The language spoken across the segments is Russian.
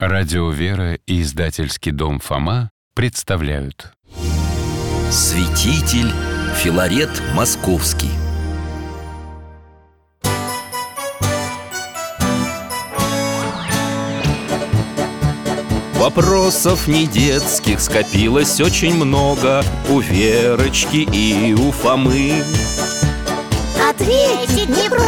Радио «Вера» и издательский дом «Фома» представляют. Святитель Филарет Московский. Вопросов не детских скопилось очень много У Верочки и у Фомы. Ответить по-соседски К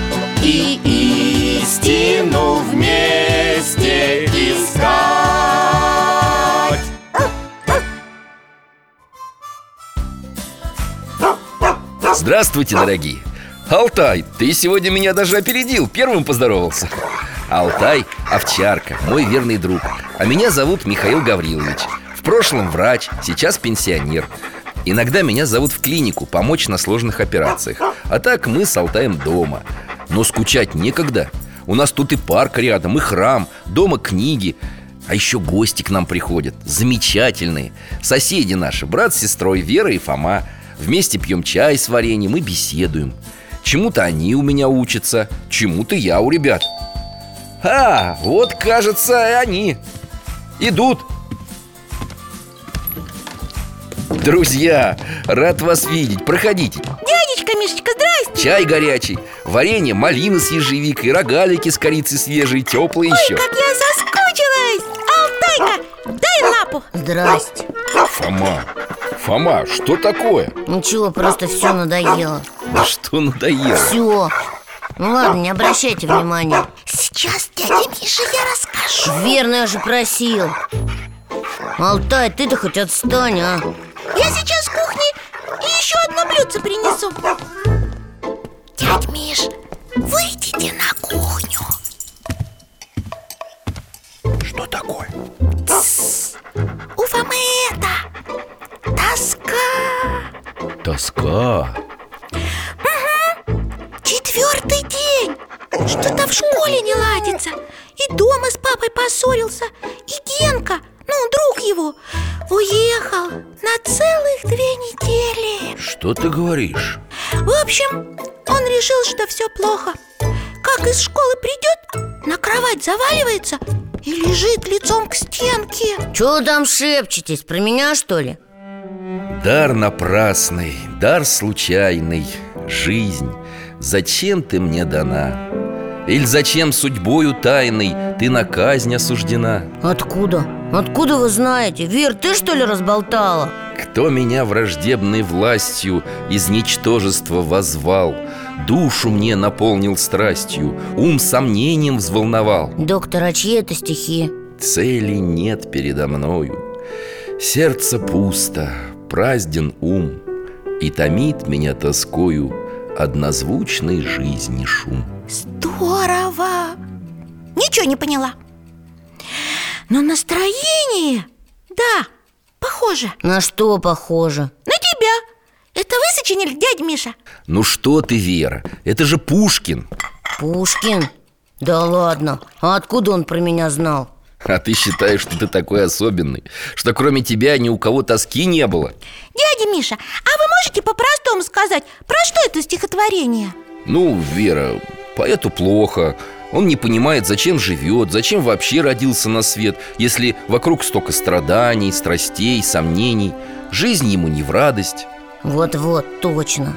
И истину вместе искать. Здравствуйте, дорогие! Алтай, ты сегодня меня даже опередил, первым поздоровался. Алтай – овчарка, мой верный друг. А меня зовут Михаил Гаврилович. В прошлом врач, сейчас пенсионер Иногда меня зовут в клинику помочь на сложных операциях. А так мы с Алтаем дома. Но скучать некогда. У нас тут и парк рядом, и храм, дома книги. А еще гости к нам приходят. Замечательные. Соседи наши, брат с сестрой Вера и Фома. Вместе пьем чай с вареньем и беседуем. Чему-то они у меня учатся Чему-то я у ребят. А, вот, кажется, и они. Идут Друзья, рад вас видеть, проходите. Дядечка Мишечка, здрасте. Чай горячий, варенье, малины с ежевикой Рогалики с корицей свежие, теплые еще Как я соскучилась. Алтайка, дай лапу. Здрасте. Фома, Фома, что такое? Ничего, просто все надоело. Да что надоело? Все Ну ладно, не обращайте внимания. Сейчас, дядя Миша, я расскажу. Верно, я же просил. Алтай, ты-то хоть отстань, а Я сейчас с кухни и еще одно блюдце принесу. Дядь Миш, выйдите на кухню. Что такое? У Фомы это Тоска. Тоска? Четвертый день. Что-то в школе не ладится. И дома с папой поссорился. И Генка, ну, друг его Уехал на целых две недели Что ты говоришь? В общем, он решил, что все плохо Как из школы придет, на кровать заваливается И лежит лицом к стенке Чего вы там шепчетесь, про меня что ли? Дар напрасный, дар случайный Жизнь, зачем ты мне дана? Или зачем судьбою тайной Ты на казнь осуждена? Откуда? Откуда вы знаете? Вер, ты что ли разболтала? Кто меня враждебной властью Из ничтожества возвал Душу мне наполнил страстью Ум сомнением взволновал Доктор, а чьи это стихи? Цели нет передо мною Сердце пусто, празден ум И томит меня тоскою Однозвучной жизни шум Здорово! Ничего не поняла Но настроение, да, похоже На что похоже? На тебя Это вы сочинили, дядя Миша? Ну что ты, Вера, это же Пушкин Пушкин? Да ладно, а откуда он про меня знал? А ты считаешь, что ты такой особенный Что кроме тебя ни у кого тоски не было Дядя Миша, а вы можете по-простому сказать, про что это стихотворение? Ну, Вера, поэту плохо Он не понимает, зачем живет Зачем вообще родился на свет Если вокруг столько страданий, страстей, сомнений. Жизнь ему не в радость. Вот-вот, точно.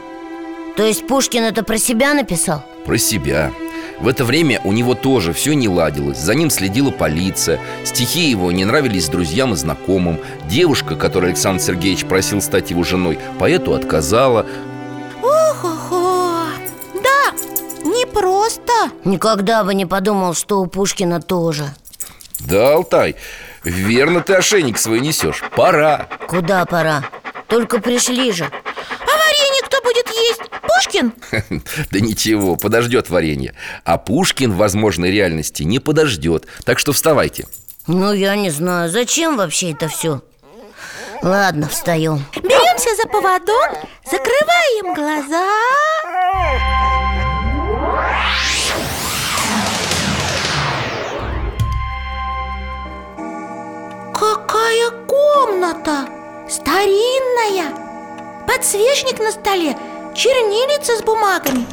То есть Пушкин это про себя написал? Про себя. В это время у него тоже все не ладилось. За ним следила полиция. Стихи его не нравились друзьям и знакомым. Девушка, которую Александр Сергеевич просил стать его женой Поэту отказала Никогда бы не подумал, что у Пушкина тоже. Да, Алтай, верно ты ошейник свой несешь. Пора. Куда пора? Только пришли же. А варенье кто будет есть? Пушкин? Да ничего, подождет варенье. А Пушкин в возможной реальности не подождет. Так что вставайте. Ну, я не знаю, зачем вообще это все Ладно, встаем Беремся за поводок, закрываем глаза Какая комната! Старинная! Подсвечник на столе, чернильница с бумагами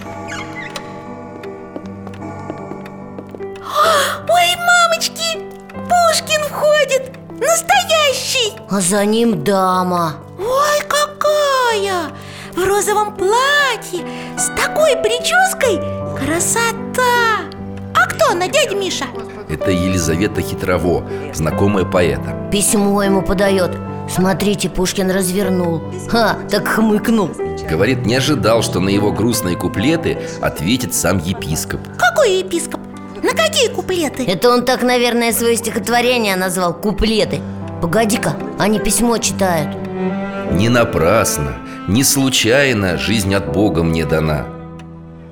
Ой, мамочки! Пушкин входит! Настоящий! А за ним дама Ой, какая! В розовом платье С такой прической Красота! А кто она, дядя Миша? Это Елизавета Хитрово, знакомая поэта. Письмо ему подает. Смотрите, Пушкин развернул. Ха, так хмыкнул. Говорит, не ожидал, что на его грустные куплеты ответит сам епископ. Какой епископ? На какие куплеты? Это он так, наверное, свое стихотворение назвал Куплеты Погоди-ка, они письмо читают. Не напрасно, не случайно жизнь от Бога мне дана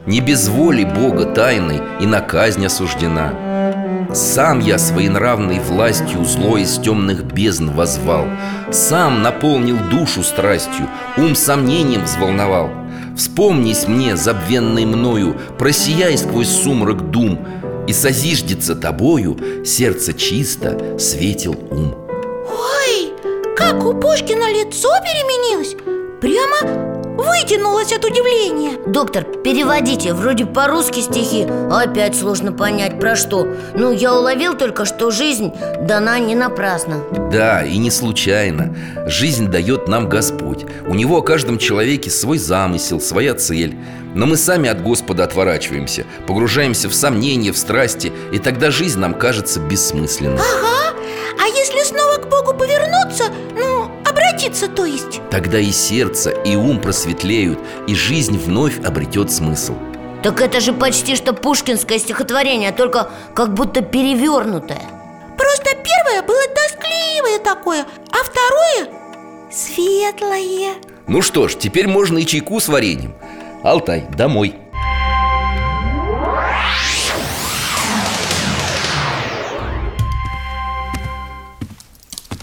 Не без воли Бога тайной и на казнь осуждена. Сам я своенравной властью зло из темных бездн возвал. Сам наполнил душу страстью, ум сомнением взволновал. Вспомнись мне, забвенной мною, просияй сквозь сумрак дум И созиждется тобою сердце чисто, светил ум. Ой, как у Пушкина лицо переменилось! Прямо вытянулось от удивления. Доктор, переводите, вроде по-русски стихи. А Опять сложно понять, про что. Ну, я уловил только, что жизнь дана не напрасно. Да, и не случайно. Жизнь дает нам Господь. У Него о каждом человеке свой замысел, своя цель. Но мы сами от Господа отворачиваемся Погружаемся в сомнения, в страсти И тогда жизнь нам кажется бессмысленной. Ага, а если снова к Богу повернуться, ну, обратиться то есть? Тогда и сердце, и ум просветлеют И жизнь вновь обретет смысл. Так это же почти что пушкинское стихотворение Только как будто перевернутое. Просто первое было тоскливое такое, а второе светлое. Ну что ж, теперь можно и чайку с вареньем. Алтай, домой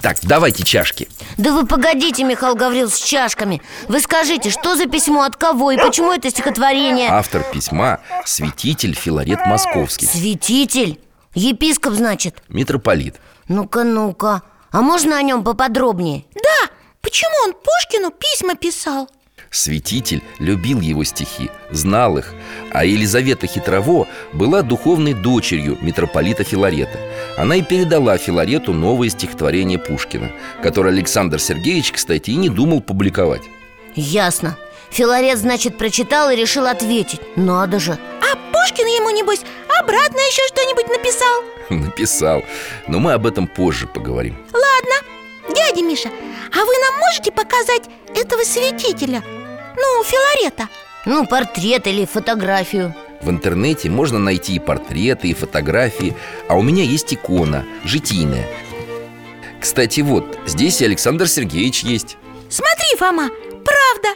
Так, давайте чашки Да вы погодите, Михаил Гаврил, с чашками Вы скажите, что за письмо, от кого и почему это стихотворение? Автор письма – святитель Филарет Московский Святитель? Епископ, значит? Митрополит Ну-ка, ну-ка А можно о нем поподробнее? Да, почему он Пушкину письма писал? Святитель любил его стихи, знал их А Елизавета Хитрово была духовной дочерью митрополита Филарета. Она и передала Филарету новое стихотворение Пушкина Которое Александр Сергеевич, кстати, и не думал публиковать. Ясно. Филарет, значит, прочитал и решил ответить. Надо же. А Пушкин ему, небось, обратно еще что-нибудь написал? Написал. Но мы об этом позже поговорим. Ладно, дядя Миша, а вы нам можете показать этого святителя? Ну, Филарета. Ну, портрет или фотографию. В интернете можно найти и портреты, и фотографии А у меня есть икона, житийная. Кстати, вот, здесь и Александр Сергеевич есть. Смотри, Фома, правда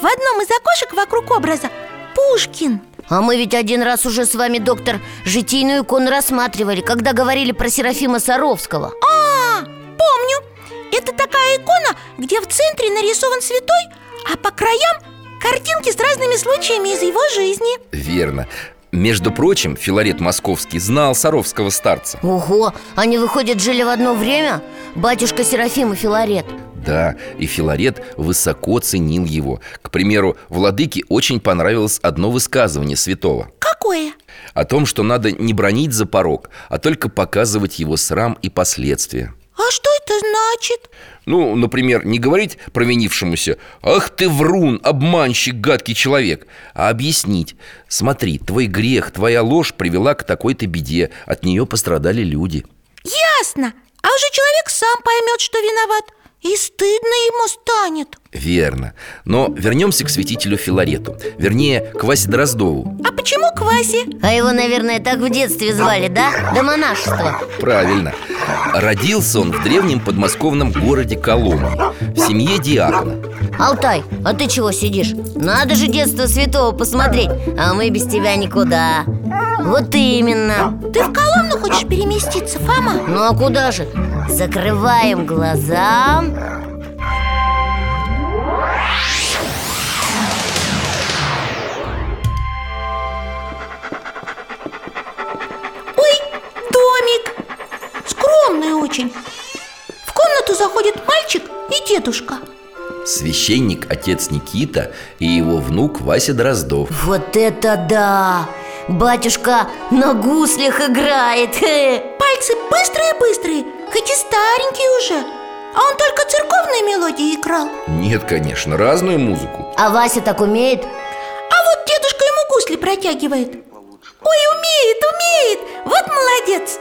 В одном из окошек вокруг образа Пушкин. А мы ведь один раз уже с вами, доктор, житийную икону рассматривали Когда говорили про Серафима Саровского. А, помню. Это такая икона, где в центре нарисован святой А по краям картинки с разными случаями из его жизни. Верно. Между прочим, Филарет Московский знал Саровского старца. Ого, они, выходят, жили в одно время? Батюшка Серафим и Филарет. Да, и Филарет высоко ценил его. К примеру, владыке очень понравилось одно высказывание святого. Какое? О том, что надо не бронить за порог, а только показывать его срам и последствия. А что это значит? Ну, например, не говорить провинившемуся «Ах ты врун, обманщик, гадкий человек» А объяснить «Смотри, твой грех, твоя ложь привела к такой-то беде От нее пострадали люди» Ясно. А уже человек сам поймет, что виноват И стыдно ему станет Верно Но вернемся к святителю Филарету Вернее, к Васе Дроздову А почему к Васе? А его, наверное, так в детстве звали, да? До монашества Правильно Родился он в древнем подмосковном городе Коломне В семье диакона Алтай, а ты чего сидишь? Надо же детство святого посмотреть А мы без тебя никуда Вот именно Ты в Коломну хочешь переместиться, Фома? Ну а куда же? Закрываем глаза Скромный очень. В комнату заходит мальчик и дедушка. Священник, отец Никита и его внук Вася Дроздов. Вот это да! Батюшка на гуслях играет. Пальцы быстрые-быстрые, хоть и старенькие уже. А он только церковные мелодии играл. Нет, конечно, разную музыку. А Вася так умеет? А вот дедушка ему гусли протягивает. Ой, умеет, умеет, вот молодец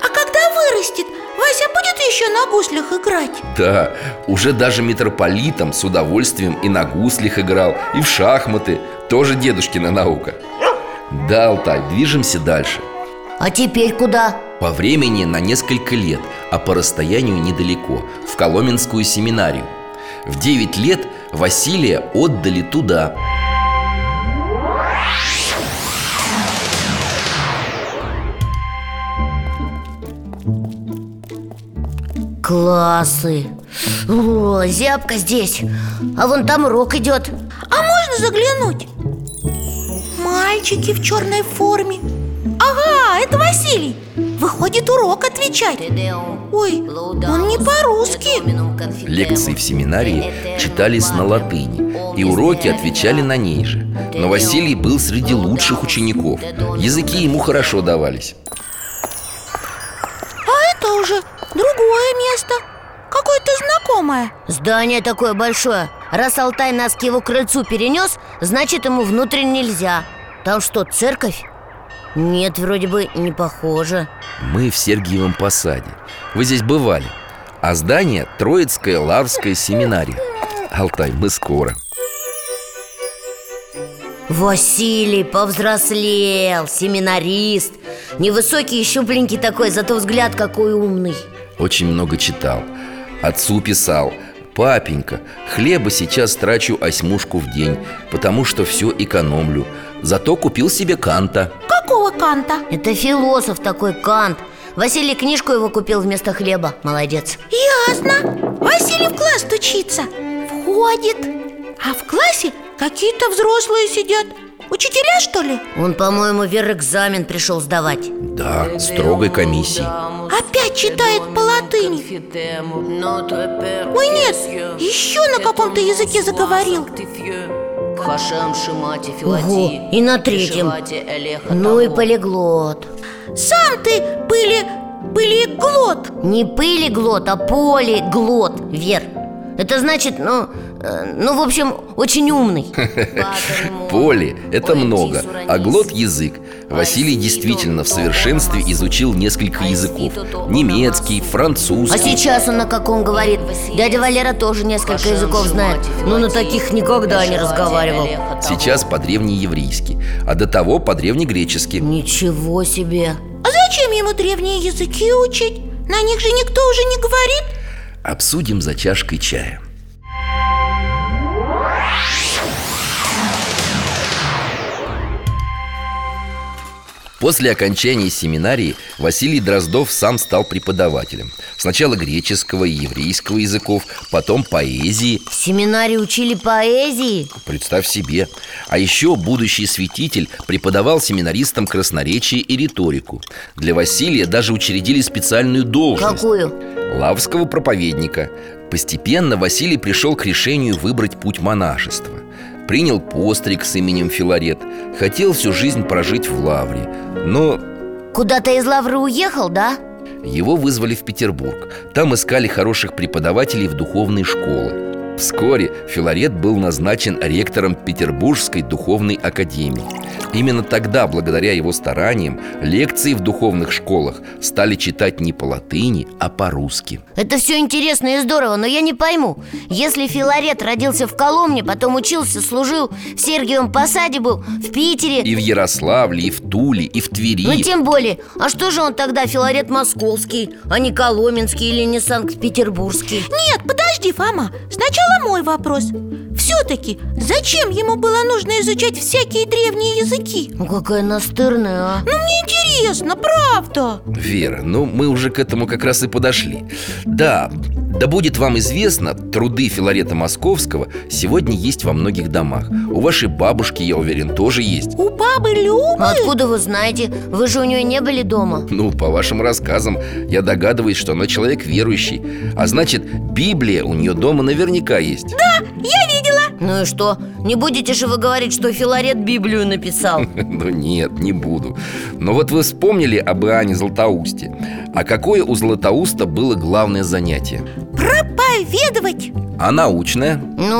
А когда вырастет, Вася будет еще на гуслях играть? Да, уже даже митрополитом с удовольствием и на гуслях играл, и в шахматы. Тоже дедушкина наука. Да, Алтай, движемся дальше. А теперь куда? По времени на несколько лет, а по расстоянию недалеко, в Коломенскую семинарию. В 9 лет Василия отдали туда Классы. О, зябко здесь. А вон там урок идет. А можно заглянуть? Мальчики в черной форме. Ага, это Василий. Выходит, урок отвечать. Ой, он не по-русски. Лекции в семинарии читались на латыни И уроки отвечали на ней же. Но Василий был среди лучших учеников. Языки ему хорошо давались. А это уже другое место. Какое-то знакомое. Здание такое большое. Раз Алтай нас к его крыльцу перенес Значит, ему внутрь нельзя. Там что, церковь? Нет, вроде бы не похоже. Мы в Сергиевом посаде. Вы здесь бывали. А здание Троицкая Лавская семинария. Алтай, мы скоро. Василий повзрослел, семинарист. Невысокий и щупленький такой, зато взгляд какой умный Очень много читал Отцу писал Папенька, хлеба сейчас трачу осьмушку в день Потому что все экономлю. Зато купил себе канта Какого канта? Это философ такой Кант. Василий книжку его купил вместо хлеба. Молодец. Ясно. Василий в класс учится Входит. А в классе какие-то взрослые сидят Учителя, что ли? Он, по-моему, вер экзамен пришел сдавать. Да, строгой комиссии. Опять читает по латыни. Ой, нет, еще на каком-то языке заговорил. Ого, и на третьем. Ну и полиглот. Сам ты были, были глот. Не пылеглот, а полиглот, Вер. Это значит, ну, ну, в общем, очень умный. Поле – это много, а глот – язык. Василий действительно в совершенстве изучил несколько языков. Немецкий, А французский. Сейчас он на каком говорит? Дядя Валера тоже несколько языков знает. Но на таких никогда не разговаривал. Сейчас по-древнееврейски А до того по-древнегречески. Ничего себе. А зачем ему древние языки учить? На них же никто уже не говорит. Обсудим за чашкой чая После окончания семинарии Василий Дроздов сам стал преподавателем. Сначала греческого и еврейского языков, потом поэзии. В семинаре учили поэзии? Представь себе. А еще будущий святитель преподавал семинаристам красноречие и риторику. Для Василия даже учредили специальную должность. Какую? Лавского проповедника. Постепенно Василий пришел к решению выбрать путь монашества Принял постриг с именем Филарет. Хотел всю жизнь прожить в Лавре. Но Куда-то из Лавры уехал, да? его вызвали в Петербург. Там искали хороших преподавателей в духовные школы Вскоре Филарет был назначен ректором Петербургской духовной академии. Именно тогда, благодаря его стараниям, лекции в духовных школах стали читать не по латыни, а по-русски. Это все интересно и здорово, но я не пойму. Если Филарет родился в Коломне, потом учился, служил В Сергиевом Посаде был, в Питере. И в Ярославле, и в Туле, и в Твери. Ну тем более, а что же он тогда Филарет московский, а не коломенский или не Санкт-Петербургский? Нет, подожди, Фома. Сначала сначала мой вопрос. Все-таки зачем ему было нужно изучать всякие древние языки? Ну какая настырная, а. Ну мне интересно, правда. Вера, ну мы уже к этому как раз и подошли. Да, да будет вам известно, труды Филарета Московского сегодня есть во многих домах. У вашей бабушки, я уверен, тоже есть. У бабы Любы? А Откуда вы знаете? Вы же у нее не были дома. Ну, по вашим рассказам, я догадываюсь, что она человек верующий. А значит, Библия у нее дома наверняка есть. Я видела Ну и что? Не будете же вы говорить, что Филарет Библию написал? Ну нет, не буду Но вот вы вспомнили об Иоанне Златоусте А какое у Златоуста было главное занятие? Проповедовать А научное? Ну,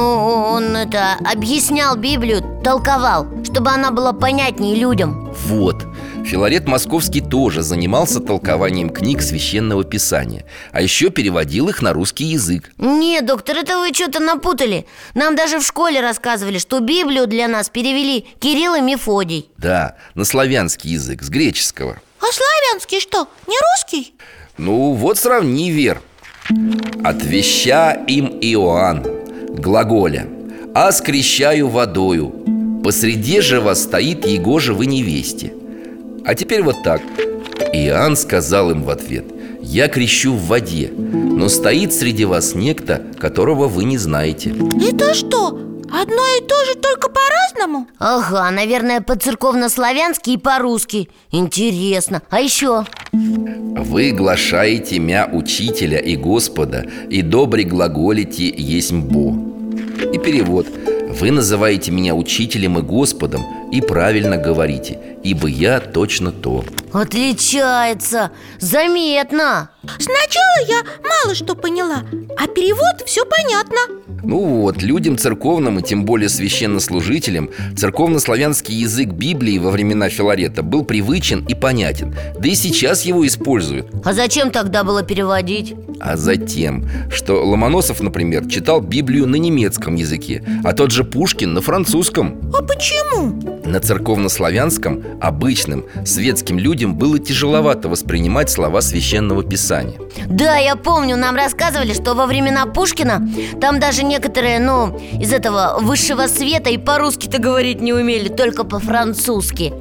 он это объяснял Библию, толковал Чтобы она была понятнее людям Вот Филарет Московский тоже занимался толкованием книг Священного Писания А еще переводил их на русский язык. Нет, доктор, это вы что-то напутали. Нам даже в школе рассказывали, что Библию для нас перевели Кирилл и Мефодий. Да, на славянский язык, с греческого. А славянский что, не русский? Ну, вот сравни, Вер. Отвеща им Иоанн Глаголя А скрещаю водою Посреди же вас стоит его же вы невесте А теперь вот так. Иоанн сказал им в ответ Я крещу в воде Но стоит среди вас некто, которого вы не знаете Это что, одно и то же, только по-разному? Ага, наверное, по-церковно-славянски и по-русски. Интересно, а еще? Вы глашаете мя учителя и Господа И добре глаголите есмь Бо И перевод. Вы называете меня учителем и Господом И правильно говорите Ибо я точно то. Отличается, заметно. Сначала я мало что поняла, а перевод все понятно. Ну вот, людям церковным и тем более священнослужителям Церковнославянский язык Библии во времена Филарета был привычен и понятен. Да и сейчас его используют. А зачем тогда было переводить? А затем, что Ломоносов, например, читал Библию на немецком языке А тот же Пушкин на французском. А почему? На церковнославянском обычным светским людям было тяжеловато воспринимать слова священного писания. Да, я помню, нам рассказывали, что во времена Пушкина Там даже некоторые, ну, из этого высшего света и по-русски-то говорить не умели, только по-французски.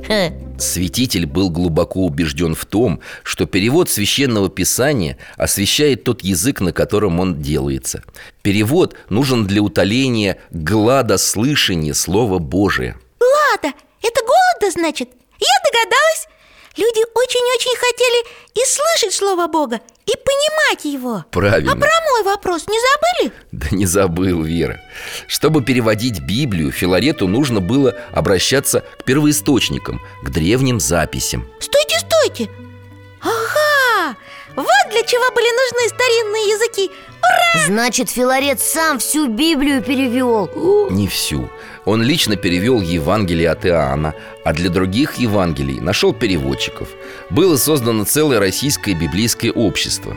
Святитель был глубоко убежден в том, что перевод священного писания освещает тот язык, на котором он делается. Перевод нужен для утоления глада слышания Слова Божия Лада, это голода, значит? Я догадалась. Люди очень-очень хотели и слышать Слово Бога, и понимать его. Правильно. А про мой вопрос не забыли? Да не забыл, Вера. Чтобы переводить Библию, Филарету нужно было обращаться к первоисточникам, к древним записям. Стойте, стойте! Ага, вот для чего были нужны старинные языки Значит, Филарет сам всю Библию перевел Не всю. Он лично перевел Евангелие от Иоанна А для других Евангелий нашел переводчиков. Было создано целое российское библейское общество.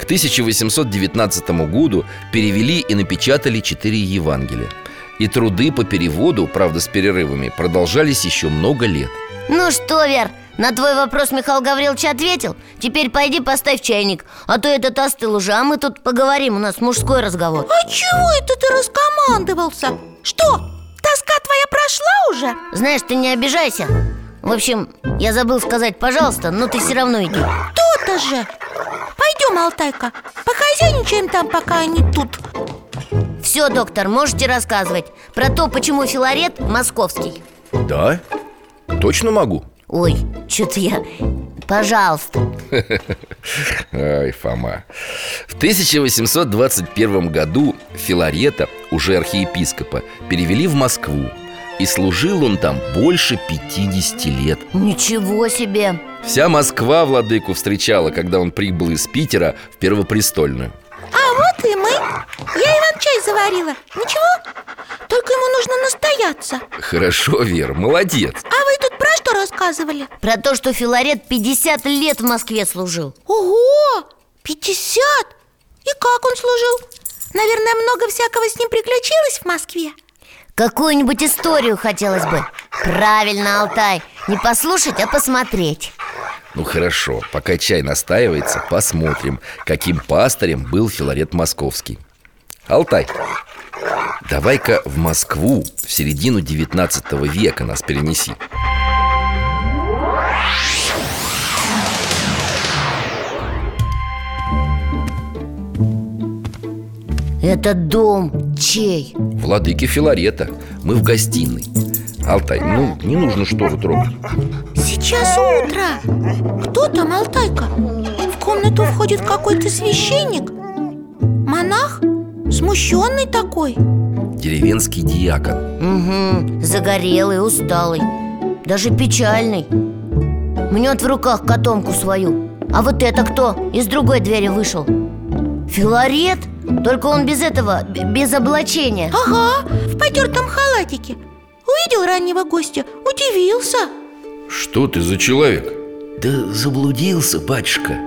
К 1819 году перевели и напечатали четыре Евангелия. И труды по переводу, правда с перерывами, продолжались еще много лет. Ну что, Вер, на твой вопрос Михаил Гаврилович ответил Теперь пойди поставь чайник А то этот остыл уже, а мы тут поговорим У нас мужской разговор А чего это ты раскомандовался? Что, тоска твоя прошла уже? Знаешь, ты не обижайся В общем, я забыл сказать пожалуйста Но ты все равно иди То-то же Пойдем, Алтайка, похозяйничаем там, пока они тут Все, доктор, можете рассказывать Про то, почему Филарет московский Да? Точно могу? Ой, что-то я... Пожалуйста. Ай, Фома. В 1821 году Филарета, уже архиепископа, перевели в Москву. И служил он там больше 50 лет. Ничего себе. Вся Москва владыку встречала, когда он прибыл из Питера в Первопрестольную А вот и мы Я Иван-чай заварила Ничего? Только ему нужно настояться Хорошо, Вера, молодец А вы тут про что рассказывали? Про то, что Филарет 50 лет в Москве служил Ого! 50? И как он служил? Наверное, много всякого с ним приключилось в Москве Какую-нибудь историю хотелось бы Правильно, Алтай Не послушать, а посмотреть Ну хорошо, пока чай настаивается, посмотрим, каким пастырем был Филарет Московский. Алтай, Давай-ка в Москву в середину 19 века нас перенеси. Этот дом чей? Владыки Филарета Мы в гостиной. Алтай, ну не нужно штору трогать Сейчас утро. Кто там, Алтайка? В комнату входит какой-то священник? Монах? Смущенный такой? Деревенский диакон. Угу, загорелый, усталый Даже печальный. Мнет в руках котомку свою. А вот это кто? Из другой двери вышел. Филарет? Только он без этого, без облачения. Ага, в потертом халатике. Увидел раннего гостя, удивился Что ты за человек? Да заблудился, батюшка.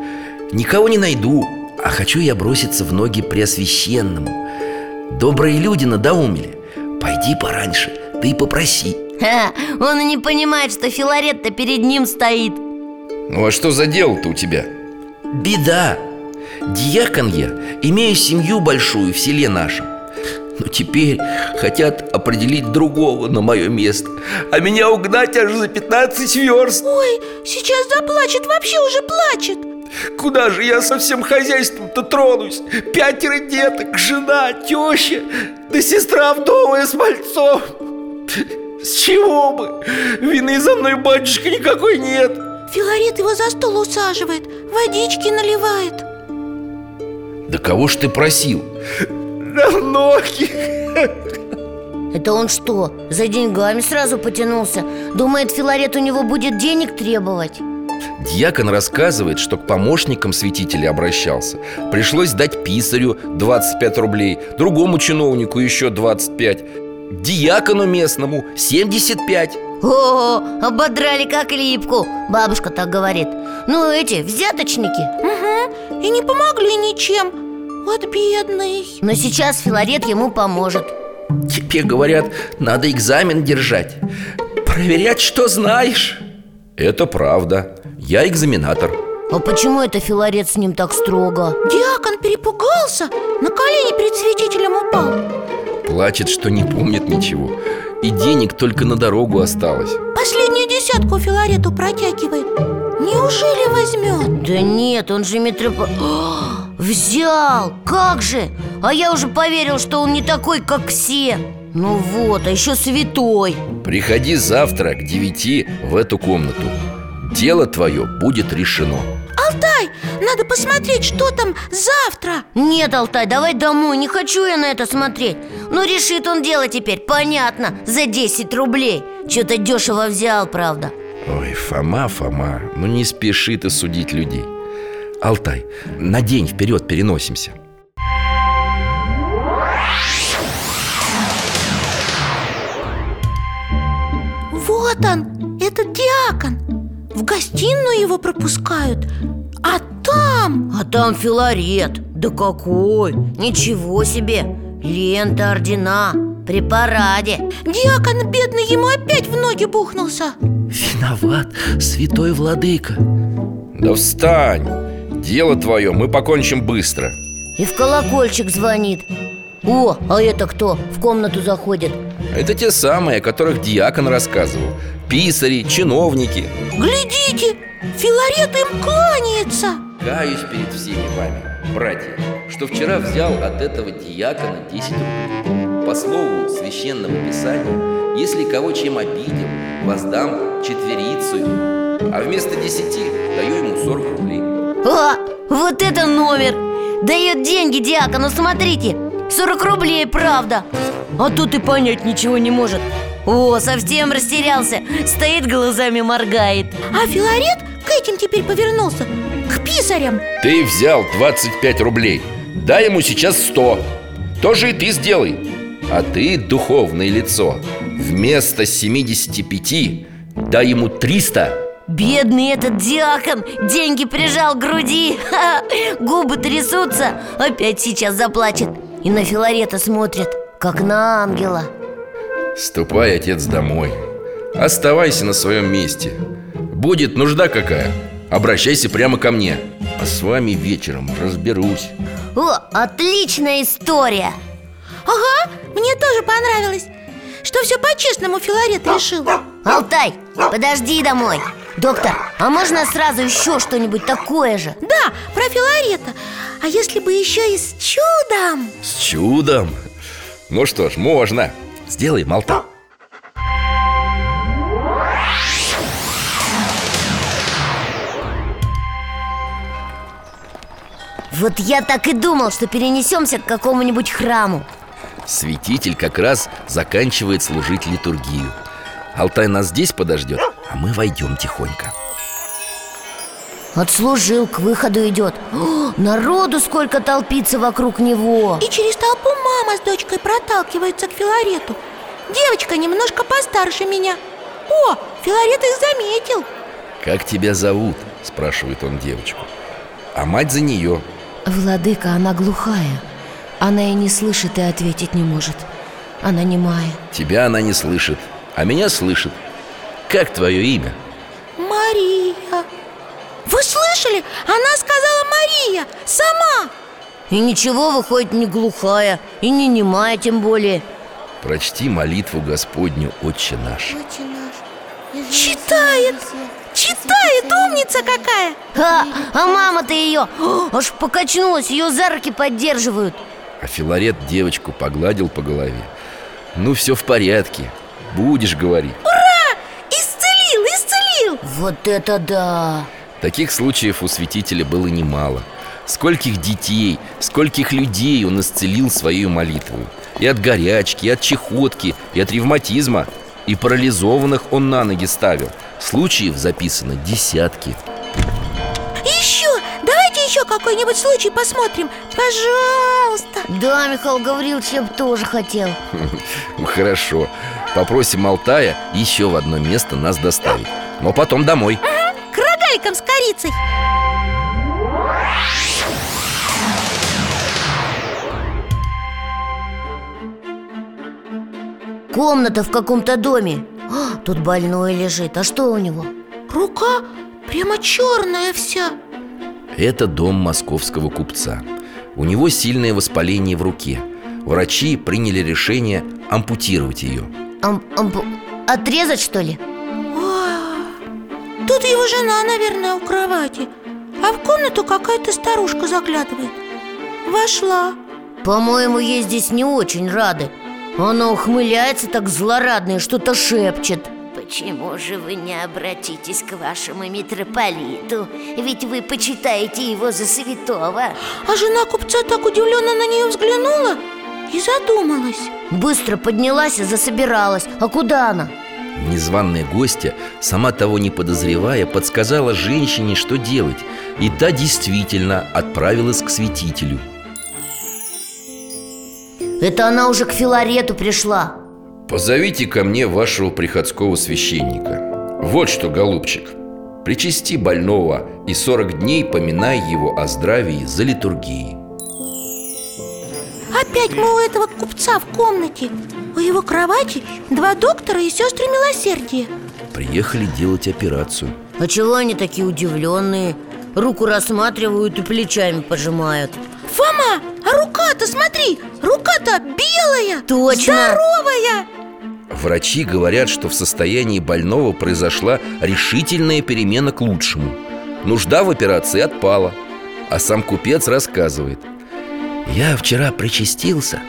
Никого не найду А хочу я броситься в ноги Преосвященному. Добрые люди надоумили. Пойди пораньше, ты и попроси. Ха, Он и не понимает, что Филарет-то перед ним стоит. Ну а что за дело-то у тебя? Беда. Диакон я, имею семью большую в селе нашем Но теперь хотят определить другого на мое место А меня угнать аж за 15 верст Ой, сейчас заплачет, вообще уже плачет Куда же я со всем хозяйством-то тронусь? Пятеро деток, жена, теща Да сестра вдовая с мальцом С чего бы? Вины за мной, батюшка, никакой нет Филарет его за стол усаживает, водички наливает Да кого ж ты просил? Да многих Это он что, за деньгами сразу потянулся? Думает, Филарет у него будет денег требовать? Дьякон рассказывает, что к помощникам святителя обращался. Пришлось дать писарю 25 рублей Другому чиновнику еще 25 Диакону местному 75 О, ободрали как липку Бабушка так говорит. Ну, эти, взяточники. Угу, и не помогли ничем Вот бедный. Но сейчас Филарет ему поможет. Тебе говорят, надо экзамен держать. Проверять, что знаешь. Это правда. Я экзаменатор. А почему это Филарет с ним так строго? Диакон перепугался, на колени перед святителем упал. Плачет, что не помнит ничего. И денег только на дорогу осталось. Последнюю десятку Филарету протягивает. Неужели возьмет? Да нет, он же митрополит Взял! Как же! А я уже поверил, что он не такой, как все. Ну вот, а еще святой. Приходи завтра к девяти в эту комнату. Дело твое будет решено. Алтай, надо посмотреть, что там завтра. Нет, Алтай, давай домой, не хочу я на это смотреть. Ну решит он дело теперь, понятно, за 10 рублей. Что-то дешево взял, правда. Ой, Фома, Фома, ну не спеши ты судить людей Алтай, на день вперед переносимся. Вот он, этот диакон. В гостиную его пропускают. А там... А там Филарет, да какой, ничего себе. Лента, ордена, при параде. Диакон бедный ему опять в ноги бухнулся. Виноват, святой владыка. Да встань, дело твое, мы покончим быстро. И в колокольчик звонит. О, а это кто? В комнату заходит. Это те самые, о которых диакон рассказывал. Писари, чиновники. Глядите, Филарет им кланяется. Каюсь перед всеми вами, братья, что вчера взял от этого диакона 10 рублей. По слову священного писания, если кого чем обидел, воздам четверицу, а вместо 10 даю ему 40 рублей. А, вот это номер. Дает деньги диакону, смотрите. 40 рублей, правда. А тут и понять ничего не может. О, совсем растерялся. Стоит глазами моргает. А Филарет к этим теперь повернулся? К писарям? Ты взял 25 рублей, дай ему сейчас 100. Тоже и ты сделай. А ты, духовное лицо, вместо 75 дай ему 300. Бедный этот диакон. Деньги прижал к груди. Ха, Губы трясутся. Опять сейчас заплачет. И на Филарета смотрит Как на ангела. Ступай, отец, домой. Оставайся на своем месте. Будет нужда какая Обращайся прямо ко мне. А с вами вечером разберусь. О, отличная история. Ага, мне тоже понравилось Что все по-честному Филарет решил Алтай, подожди домой Доктор, а можно сразу еще что-нибудь такое же? Да, про Филарета. А если бы еще и с чудом? С чудом? Ну что ж, можно. Сделай, Алтай Вот я так и думал, что перенесемся к какому-нибудь храму. Святитель как раз заканчивает служить литургию. Алтай нас здесь подождет, а мы войдем тихонько. Отслужил, к выходу идет. О, Народу сколько толпится вокруг него. И через толпу мама с дочкой проталкиваются к Филарету. Девочка немножко постарше меня. О, Филарет их заметил. «Как тебя зовут?» – спрашивает он девочку. А мать за нее Владыка, она глухая. Она и не слышит, и ответить не может. Она немая. Тебя она не слышит, а меня слышит Как твое имя? Мария. Вы слышали? Она сказала Мария Сама. И ничего, выходит, не глухая И не немая тем более. Прочти молитву Господню, Отче наш Читает Читает, умница какая. А, а мама-то ее аж покачнулась, ее за руки поддерживают. А Филарет девочку погладил по голове. Ну все в порядке, будешь говорить исцелил Вот это да! Таких случаев у святителя было немало. Скольких детей, скольких людей он исцелил своей молитвой И от горячки, и от чехотки, и от ревматизма И парализованных он на ноги ставил. Случаев записано десятки. Еще, давайте еще какой-нибудь случай посмотрим. Пожалуйста! Да, Михаил Гаврилович, я бы тоже хотел. Хорошо, попросим Алтая еще в одно место нас доставить. Но потом домой. К рогаликам с корицей. Комната в каком-то доме. А, Тут больной лежит, а что у него? Рука прямо черная вся. Это дом московского купца. У него сильное воспаление в руке. Врачи приняли решение ампутировать ее Ам- ампу- Отрезать, что ли? Тут его жена, наверное, у кровати А в комнату какая-то старушка заглядывает. Вошла. По-моему, ей здесь не очень рады. Она ухмыляется так злорадно и что-то шепчет. Почему же вы не обратитесь к вашему митрополиту? Ведь вы почитаете его за святого. А жена купца так удивленно на нее взглянула И задумалась Быстро поднялась и засобиралась. А куда она? Незваная гостья, сама того не подозревая, подсказала женщине, что делать. И та действительно отправилась к святителю. Это она уже к Филарету пришла. Позовите ко мне вашего приходского священника. Вот что, голубчик Причасти больного и 40 дней поминай его о здравии за литургией Опять мы у этого купца в комнате. У его кровати два доктора и сестры милосердия. Приехали делать операцию. А чего они такие удивленные? Руку рассматривают и плечами пожимают. Фома, а рука-то смотри, рука-то белая Точно. Здоровая. Врачи говорят, что в состоянии больного произошла решительная перемена к лучшему. Нужда в операции отпала. А сам купец рассказывает Я вчера причастился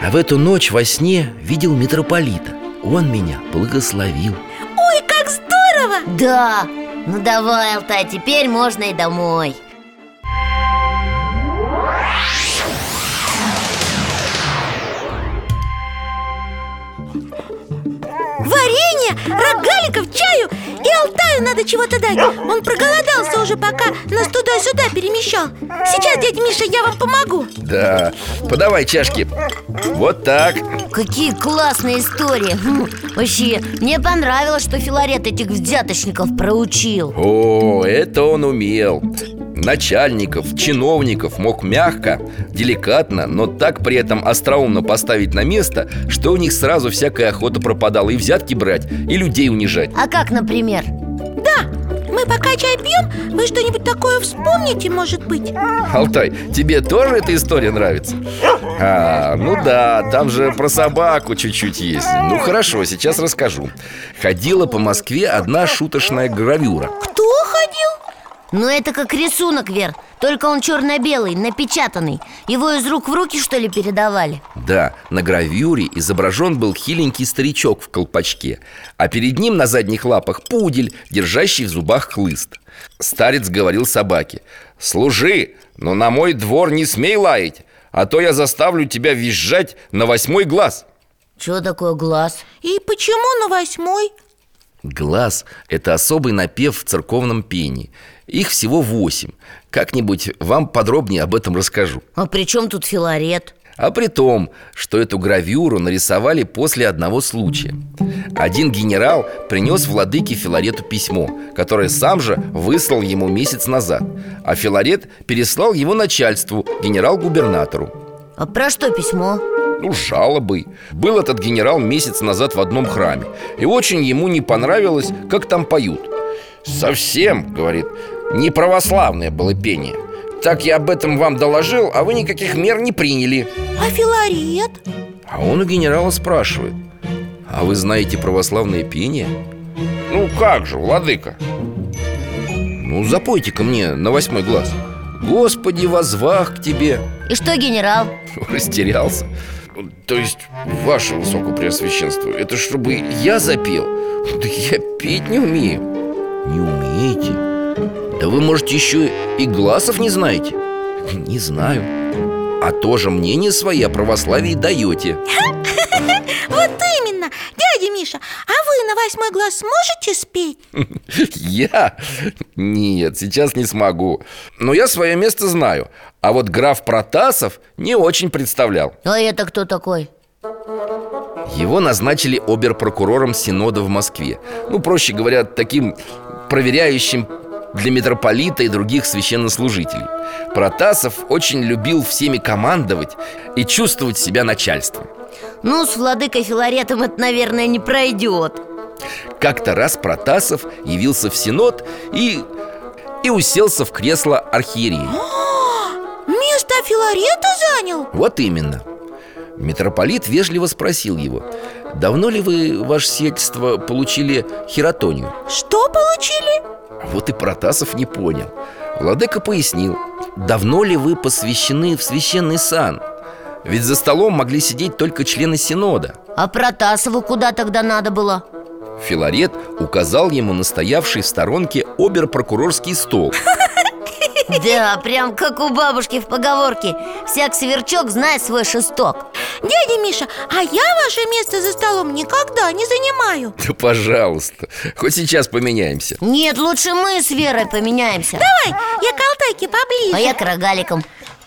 А в эту ночь во сне видел митрополита. Он меня благословил. Ой, как здорово! Да, ну давай, Алтай, теперь можно и домой. Варенье, рогаликов, чаю И Алтаю надо чего-то дать. Он проголодался уже, пока нас туда-сюда перемещал. Сейчас, дядя Миша, я вам помогу. Да, подавай чашки. Вот так. Какие классные истории. Хм, Вообще, мне понравилось, что Филарет этих взяточников проучил. О, это он умел Начальников, чиновников мог мягко, деликатно, но так при этом остроумно поставить на место, что у них сразу всякая охота пропадала и взятки брать, и людей унижать А как, например? Да, мы пока чай пьем, вы что-нибудь такое вспомните, может быть? Алтай, тебе тоже эта история нравится? А, ну да, там же про собаку чуть-чуть есть Ну хорошо, сейчас расскажу Ходила по Москве одна шуточная гравюра Кто ходил? Ну это как рисунок, Вер Только он черно-белый, напечатанный Его из рук в руки, что ли, передавали? Да, на гравюре изображен был хиленький старичок в колпачке А перед ним на задних лапах пудель, держащий в зубах хлыст Старец говорил собаке Служи, но на мой двор не смей лаять А то я заставлю тебя визжать на восьмой глаз Что такое глаз? И почему на восьмой? Глаз – это особый напев в церковном пении. Их всего восемь. Как-нибудь вам подробнее об этом расскажу. А при чем тут Филарет? А при том, что эту гравюру нарисовали после одного случая. Один генерал принес владыке Филарету письмо Которое сам же выслал ему месяц назад. А Филарет переслал его начальству, генерал-губернатору. А про что письмо? Ну, жалобой. Был этот генерал месяц назад в одном храме. И очень ему не понравилось, как там поют. Совсем, говорит, не православное было пение. Так я об этом вам доложил, а вы никаких мер не приняли А Филарет? А он у генерала спрашивает А вы знаете православное пение? Ну как же, владыка? Ну запойте-ка мне на восьмой глаз. Господи, возвах к тебе! И что, генерал? Растерялся То есть, ваше высокопреосвященство Это чтобы я запел? Да я петь не умею Не умеете? Да вы, может, еще и глазов не знаете? Не знаю А тоже мнение свое о православии даете Вот именно, дядя Миша А вы на восьмой глаз сможете спеть? Я? Нет, сейчас не смогу. Но я свое место знаю. А вот граф Протасов не очень представлял. А это кто такой? Его назначили оберпрокурором Синода в Москве. Ну, проще говоря, таким проверяющим для митрополита и других священнослужителей. Протасов очень любил всеми командовать и чувствовать себя начальством Ну, с владыкой Филаретом это, наверное, не пройдет Как-то раз Протасов явился в Синод и... и уселся в кресло архиерея Место Филарета занял? Вот именно Митрополит вежливо спросил его Давно ли вы, ваше сиятельство, получили хератонию? Что получили? Вот и Протасов не понял Владыка пояснил Давно ли вы посвящены в священный сан? Ведь за столом могли сидеть только члены Синода. А Протасову куда тогда надо было? Филарет указал ему на стоявший в сторонке оберпрокурорский стол. Да, прям как у бабушки в поговорке. Всяк сверчок знает свой шесток Дядя Миша, а я ваше место за столом никогда не занимаю. Да пожалуйста, хоть сейчас поменяемся. Нет, лучше мы с Верой поменяемся. Давай, я к Алтайке поближе. А я к рогаликам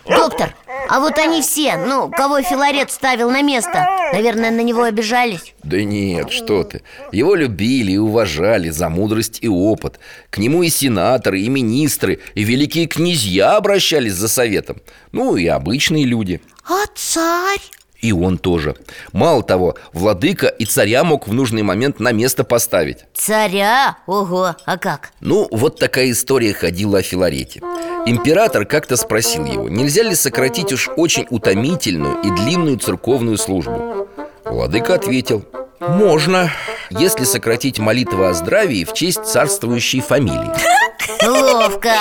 Доктор, а вот они все, ну, кого Филарет ставил на место Наверное, на него обижались? Да нет, что ты. Его любили и уважали за мудрость и опыт. К нему и сенаторы, и министры, и великие князья обращались за советом. Ну и обычные люди. А царь? И он тоже. Мало того, владыка и царя мог в нужный момент на место поставить. Царя? Ого, а как? Ну, вот такая история ходила о Филарете. Император как-то спросил его, нельзя ли сократить уж очень утомительную и длинную церковную службу? Владыка ответил, можно, если сократить молитвы о здравии в честь царствующей фамилии Ловко.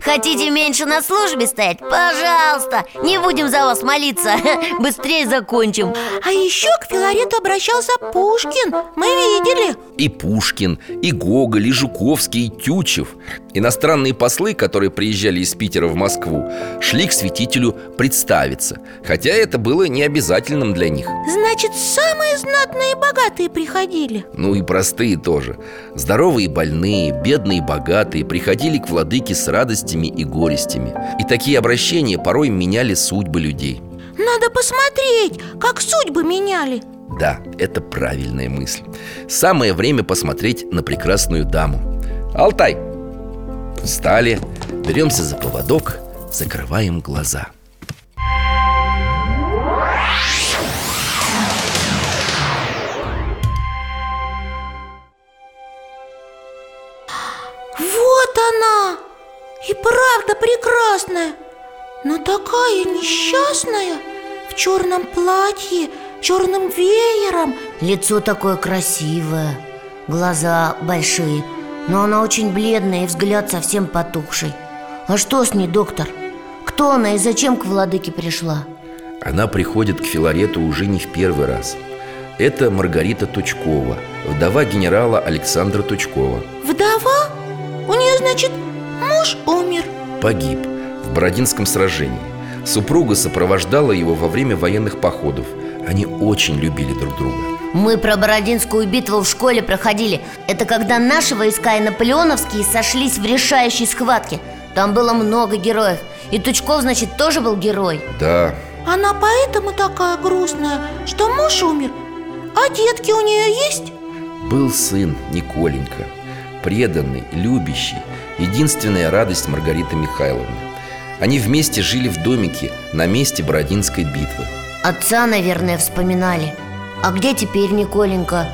Хотите меньше на службе стоять? Пожалуйста, не будем за вас молиться. Быстрее закончим. А еще к Филарету обращался Пушкин. Мы видели. И Пушкин, и Гоголь, и Жуковский, и Тютчев. Иностранные послы, которые приезжали из Питера в Москву Шли к святителю представиться. Хотя это было не обязательным для них. Значит, самые знатные и богатые приходили. Ну и простые тоже. Здоровые и больные, бедные и богатые Приходили к владыке с радостями и горестями. И такие обращения порой меняли судьбы людей. Надо посмотреть, как судьбы меняли. Да, это правильная мысль. Самое время посмотреть на прекрасную даму. Алтай! Встали, беремся за поводок, закрываем глаза она! И правда прекрасная! Но такая несчастная! В черном платье, черным веером! Лицо такое красивое Глаза большие Но она очень бледная и взгляд совсем потухший. А что с ней, доктор? Кто она и зачем к владыке пришла? Она приходит к Филарету уже не в первый раз. Это Маргарита Тучкова, вдова генерала Александра Тучкова значит, муж умер. Погиб в Бородинском сражении. Супруга сопровождала его во время военных походов. Они очень любили друг друга. Мы про Бородинскую битву в школе проходили. Это когда наши войска и наполеоновские сошлись в решающей схватке. Там было много героев. И Тучков, значит, тоже был герой. Да, Она поэтому такая грустная, что муж умер. А детки у нее есть? был сын Николенька. Преданный, любящий Единственная радость Маргариты Михайловны. Они вместе жили в домике на месте Бородинской битвы. Отца, наверное, вспоминали. А где теперь Николенька?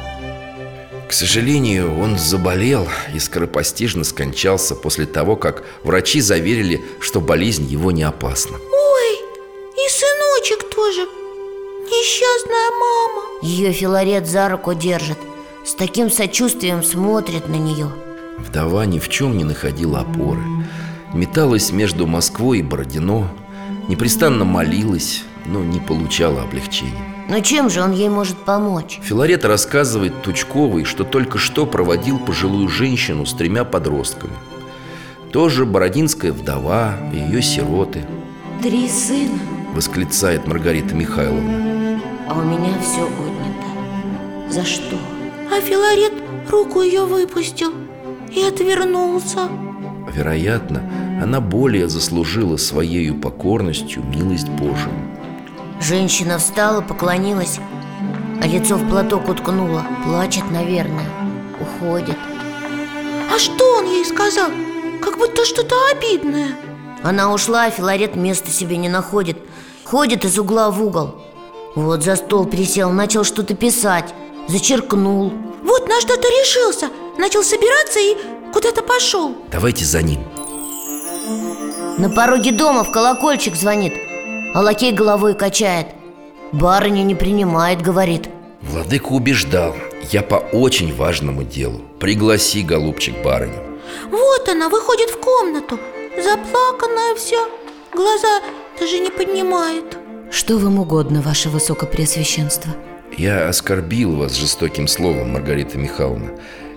К сожалению, он заболел и скоропостижно скончался после того, как врачи заверили, что болезнь его не опасна. Ой, и сыночек тоже. Несчастная мама. Ее Филарет за руку держит С таким сочувствием смотрит на нее Вдова ни в чем не находила опоры. Металась между Москвой и Бородино, непрестанно молилась, но не получала облегчения. Но чем же он ей может помочь? Филарет рассказывает Тучковой, что только что проводил пожилую женщину с тремя подростками. Тоже бородинская вдова и ее сироты, Три сына, восклицает Маргарита Михайловна. а у меня все отнято За что? А Филарет руку ее выпустил и отвернулся. Вероятно, она более заслужила своей покорностью милость Божию. Женщина встала, поклонилась А лицо в платок уткнула. Плачет, наверное Уходит. А что он ей сказал? Как будто что-то обидное. Она ушла, а Филарет места себе не находит. Ходит из угла в угол. Вот за стол присел, начал что-то писать Зачеркнул. Вот на что-то решился Начал собираться и куда-то пошел Давайте за ним. На пороге дома в колокольчик звонит А лакей головой качает Барыня не принимает, говорит Владыка убеждал, я по очень важному делу. Пригласи, голубчик, барыню. Вот она выходит в комнату Заплаканная вся Глаза даже не поднимает Что вам угодно, ваше высокопреосвященство? Я оскорбил вас жестоким словом, Маргарита Михайловна,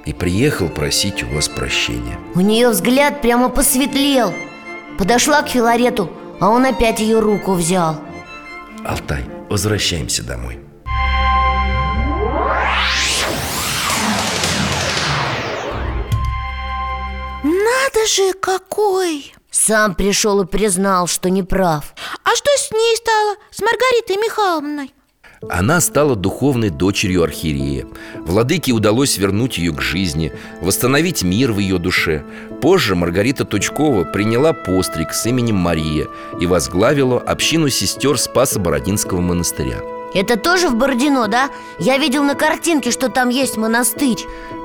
и приехал просить у вас прощения. У нее взгляд прямо посветлел Подошла к Филарету, а он опять ее руку взял Алтай, возвращаемся домой. Надо же, какой! Сам пришел и признал, что не прав А что с ней стало? С Маргаритой Михайловной? Она стала духовной дочерью архиерея. Владыке удалось вернуть ее к жизни, восстановить мир в ее душе. Позже Маргарита Тучкова приняла постриг с именем Мария и возглавила общину сестер Спаса Бородинского монастыря. Это тоже в Бородино, да? Я видел на картинке, что там есть монастырь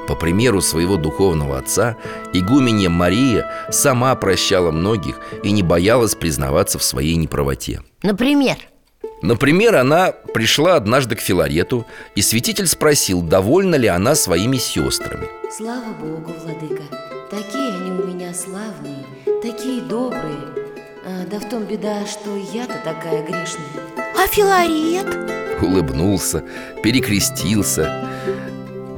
По примеру своего духовного отца, игуменья Мария сама прощала многих и не боялась признаваться в своей неправоте. Например Например, она пришла однажды к Филарету, и святитель спросил, довольна ли она своими сестрами. Слава Богу, Владыка Такие они у меня славные, такие добрые А, Да в том беда, что я-то такая грешная А Филарет? Улыбнулся, перекрестился.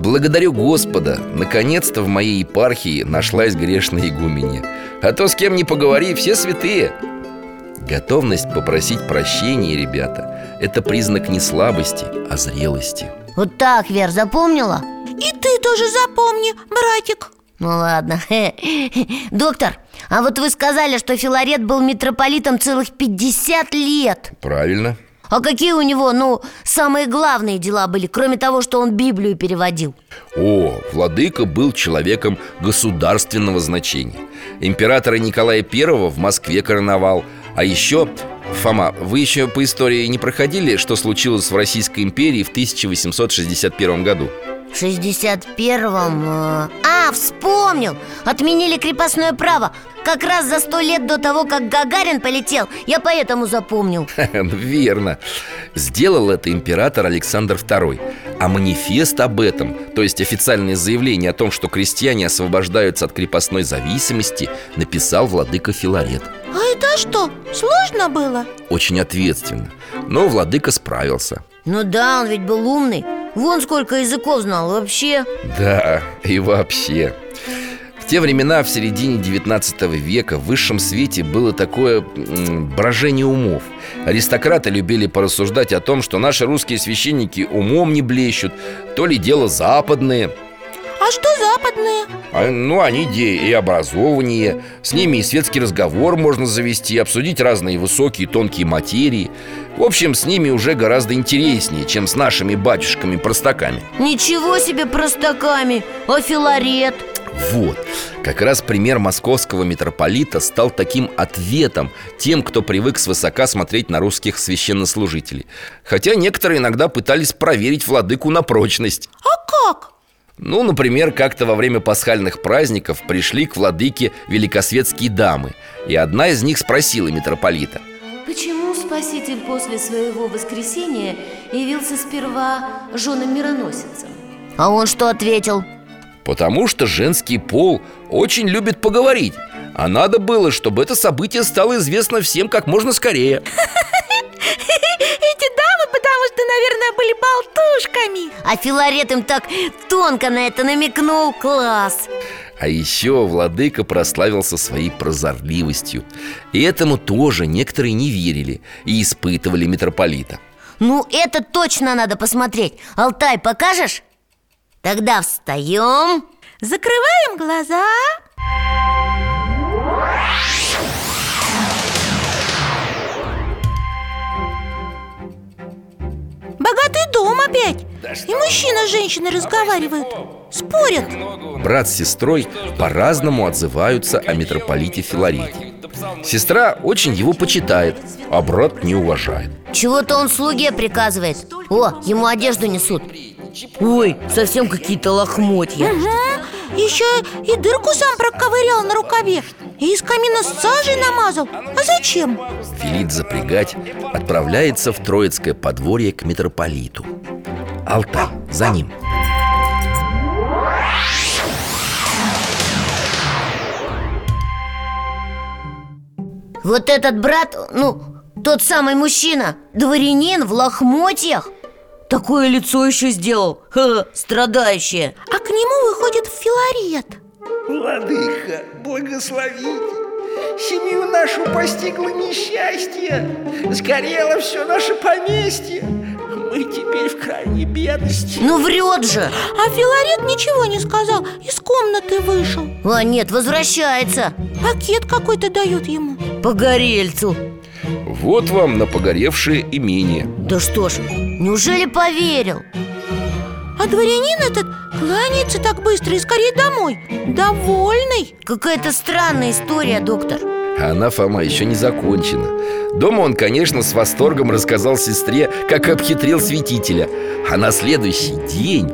Благодарю Господа, наконец-то в моей епархии нашлась грешная игуменья. А то с кем не поговори, все святые. Готовность попросить прощения, ребята, это признак не слабости, а зрелости. Вот так, Вер, запомнила? И ты тоже запомни, братик Ну ладно Доктор, а вот вы сказали, что Филарет был митрополитом целых 50 лет Правильно. А какие у него, ну, самые главные дела были, кроме того, что он Библию переводил? О, владыка был человеком государственного значения Императора Николая I в Москве короновал А еще, Фома, вы еще по истории не проходили, что случилось в Российской империи в 1861 году? В 61-м... э, А, вспомнил! Отменили крепостное право. Как раз за сто лет до того, как Гагарин полетел Я поэтому запомнил. Верно. Сделал это император Александр II А манифест об этом, то есть официальное заявление о том, что крестьяне освобождаются от крепостной зависимости Написал владыка Филарет. А это что, сложно было? Очень ответственно. Но владыка справился. Ну да, он ведь был умный Вон сколько языков знал вообще. Да, и вообще. В те времена, в середине 19 века В высшем свете было такое м, брожение умов. Аристократы любили порассуждать о том, что наши русские священники умом не блещут То ли дело западные А что западные? А, Ну, они и образованнее С ними и светский разговор можно завести Обсудить разные высокие и тонкие материи. В общем, с ними уже гораздо интереснее Чем с нашими батюшками-простаками. Ничего себе простаками! А Филарет? Вот, как раз пример московского митрополита стал таким ответом тем, кто привык свысока смотреть на русских священнослужителей. Хотя некоторые иногда пытались проверить владыку на прочность. А как? Ну, например, как-то во время пасхальных праздников пришли к владыке великосветские дамы И одна из них спросила митрополита Почему Спаситель после своего воскресения явился сперва женам-мироносицам? А он что ответил? Потому что женский пол очень любит поговорить А надо было, чтобы это событие стало известно всем как можно скорее что, наверное, были болтушками. А Филарет им так тонко на это намекнул. Класс. А еще владыка прославился своей прозорливостью. И этому тоже некоторые не верили И испытывали митрополита. Ну, это точно надо посмотреть. Алтай, покажешь? Тогда встаем. Закрываем глаза Богатый дом опять. И мужчина с женщиной разговаривают Спорят. Брат с сестрой по-разному отзываются о митрополите Филарете Сестра очень его почитает, а брат не уважает. Чего-то он слуге приказывает. О, ему одежду несут. Ой, совсем какие-то лохмотья. Угу. Еще и дырку сам проковырял на рукаве И из камина с сажей намазал. А зачем? Велит запрягать, отправляется в Троицкое подворье к митрополиту. Алтай, за ним. Вот этот брат, ну, тот самый мужчина Дворянин в лохмотьях Такое лицо еще сделал. Ха, Страдающее. А к нему выходит Филарет. Владыка, благословите. Семью нашу постигло несчастье. Сгорело все наше поместье. Мы теперь в крайней бедности. Ну врет же! А Филарет ничего не сказал Из комнаты вышел. А нет, возвращается. Пакет какой-то дают ему. Погорельцу Вот вам на погоревшее имение. Да что ж, неужели поверил? А дворянин этот кланяется так быстро и скорее домой. Довольный. Какая-то странная история, доктор. А она, Фома, еще не закончена. Дома он, конечно, с восторгом рассказал сестре, как обхитрил святителя. А на следующий день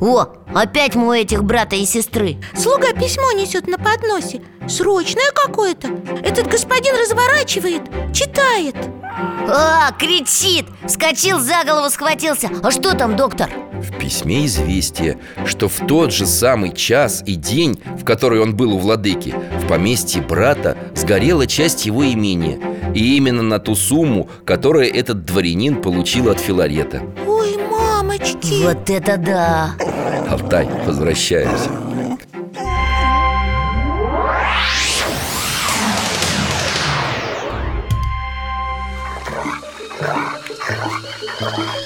О, опять мы у этих брата и сестры. Слуга письмо несет на подносе. Срочное какое-то. Этот господин разворачивает, читает. А, кричит. Вскочил за голову, схватился. А что там, доктор? В письме известие, что в тот же самый час и день, в который он был у владыки В поместье брата сгорела часть его имения. И именно на ту сумму, которую этот дворянин получил от Филарета. Ой, мамочки. Вот это да! Алтай, возвращаемся.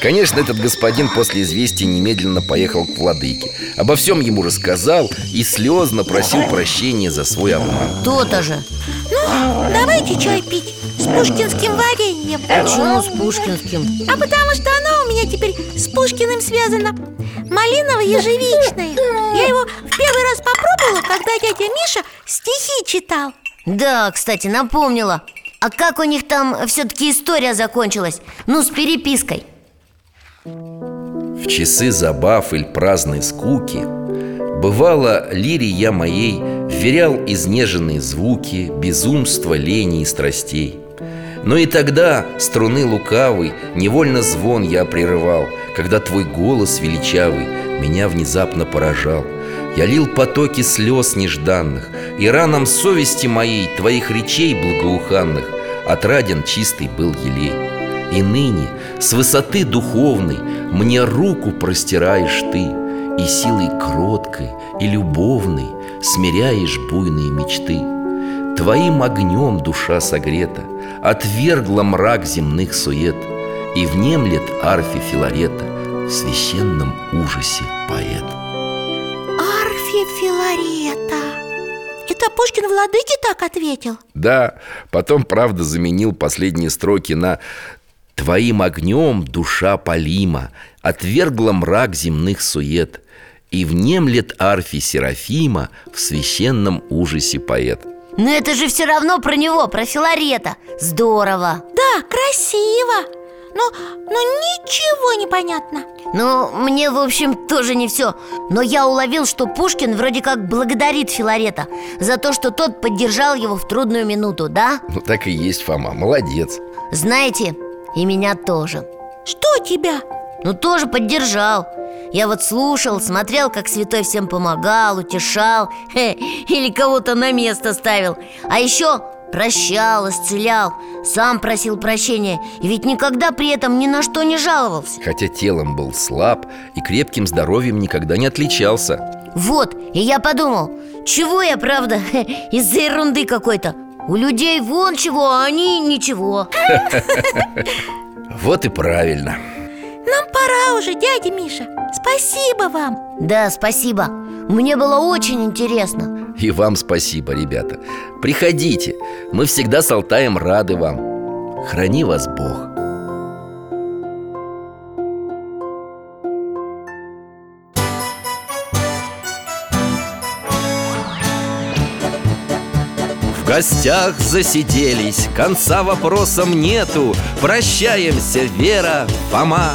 Конечно, этот господин после известия немедленно поехал к владыке. Обо всем ему рассказал и слезно просил прощения за свой обман. То-то же. Ну, давайте чай пить с пушкинским вареньем. Почему с Пушкинским? А потому что оно меня теперь с Пушкиным связано. Малиново-ежевичное Я его в первый раз попробовала, когда дядя Миша стихи читал. Да, кстати, напомнила. А как у них там все-таки история закончилась? Ну, с перепиской. В часы забав или праздной скуки Бывало, лире я моей Вверял изнеженные звуки Безумства, лени и страстей но и тогда струны лукавый Невольно звон я прерывал. Когда твой голос величавый Меня внезапно поражал. Я лил потоки слез нежданных И ранам совести моей Твоих речей благоуханных Отраден чистый был елей. И ныне с высоты духовной Мне руку простираешь ты И силой кроткой и любовной Смиряешь буйные мечты. Твоим огнем душа согрета Отвергла мрак земных сует И внемлет арфе Филарета В священном ужасе поэт. Арфе Филарета. Это Пушкин Владыке так ответил? Да, потом, правда, заменил последние строки на Твоим огнем душа полима Отвергла мрак земных сует И внемлет арфе Серафима В священном ужасе поэт Но это же все равно про него, про Филарета. Здорово. Да, красиво. Но, но ничего не понятно. Ну, мне, в общем, тоже не все Но я уловил, что Пушкин вроде как благодарит Филарета За то, что тот поддержал его в трудную минуту, да? Ну так и есть, Фома, молодец. Знаете, и меня тоже. Что тебя? Ну, тоже поддержал. Я вот слушал, смотрел, как святой всем помогал, утешал хе, Или кого-то на место ставил. А еще прощал, исцелял Сам просил прощения. И ведь никогда при этом ни на что не жаловался. Хотя телом был слаб и крепким здоровьем никогда не отличался. Вот, и я подумал Чего я, правда, из-за ерунды какой-то? У людей вон чего, а они ничего. Вот и правильно Нам пора уже, дядя Миша. Спасибо вам. Да, спасибо. Мне было очень интересно. И вам спасибо, ребята. Приходите, мы всегда с Алтаем рады вам. Храни вас Бог. В гостях засиделись, конца вопросам нету. Прощаемся, Вера, Фома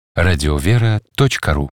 дети.радиовера.ру.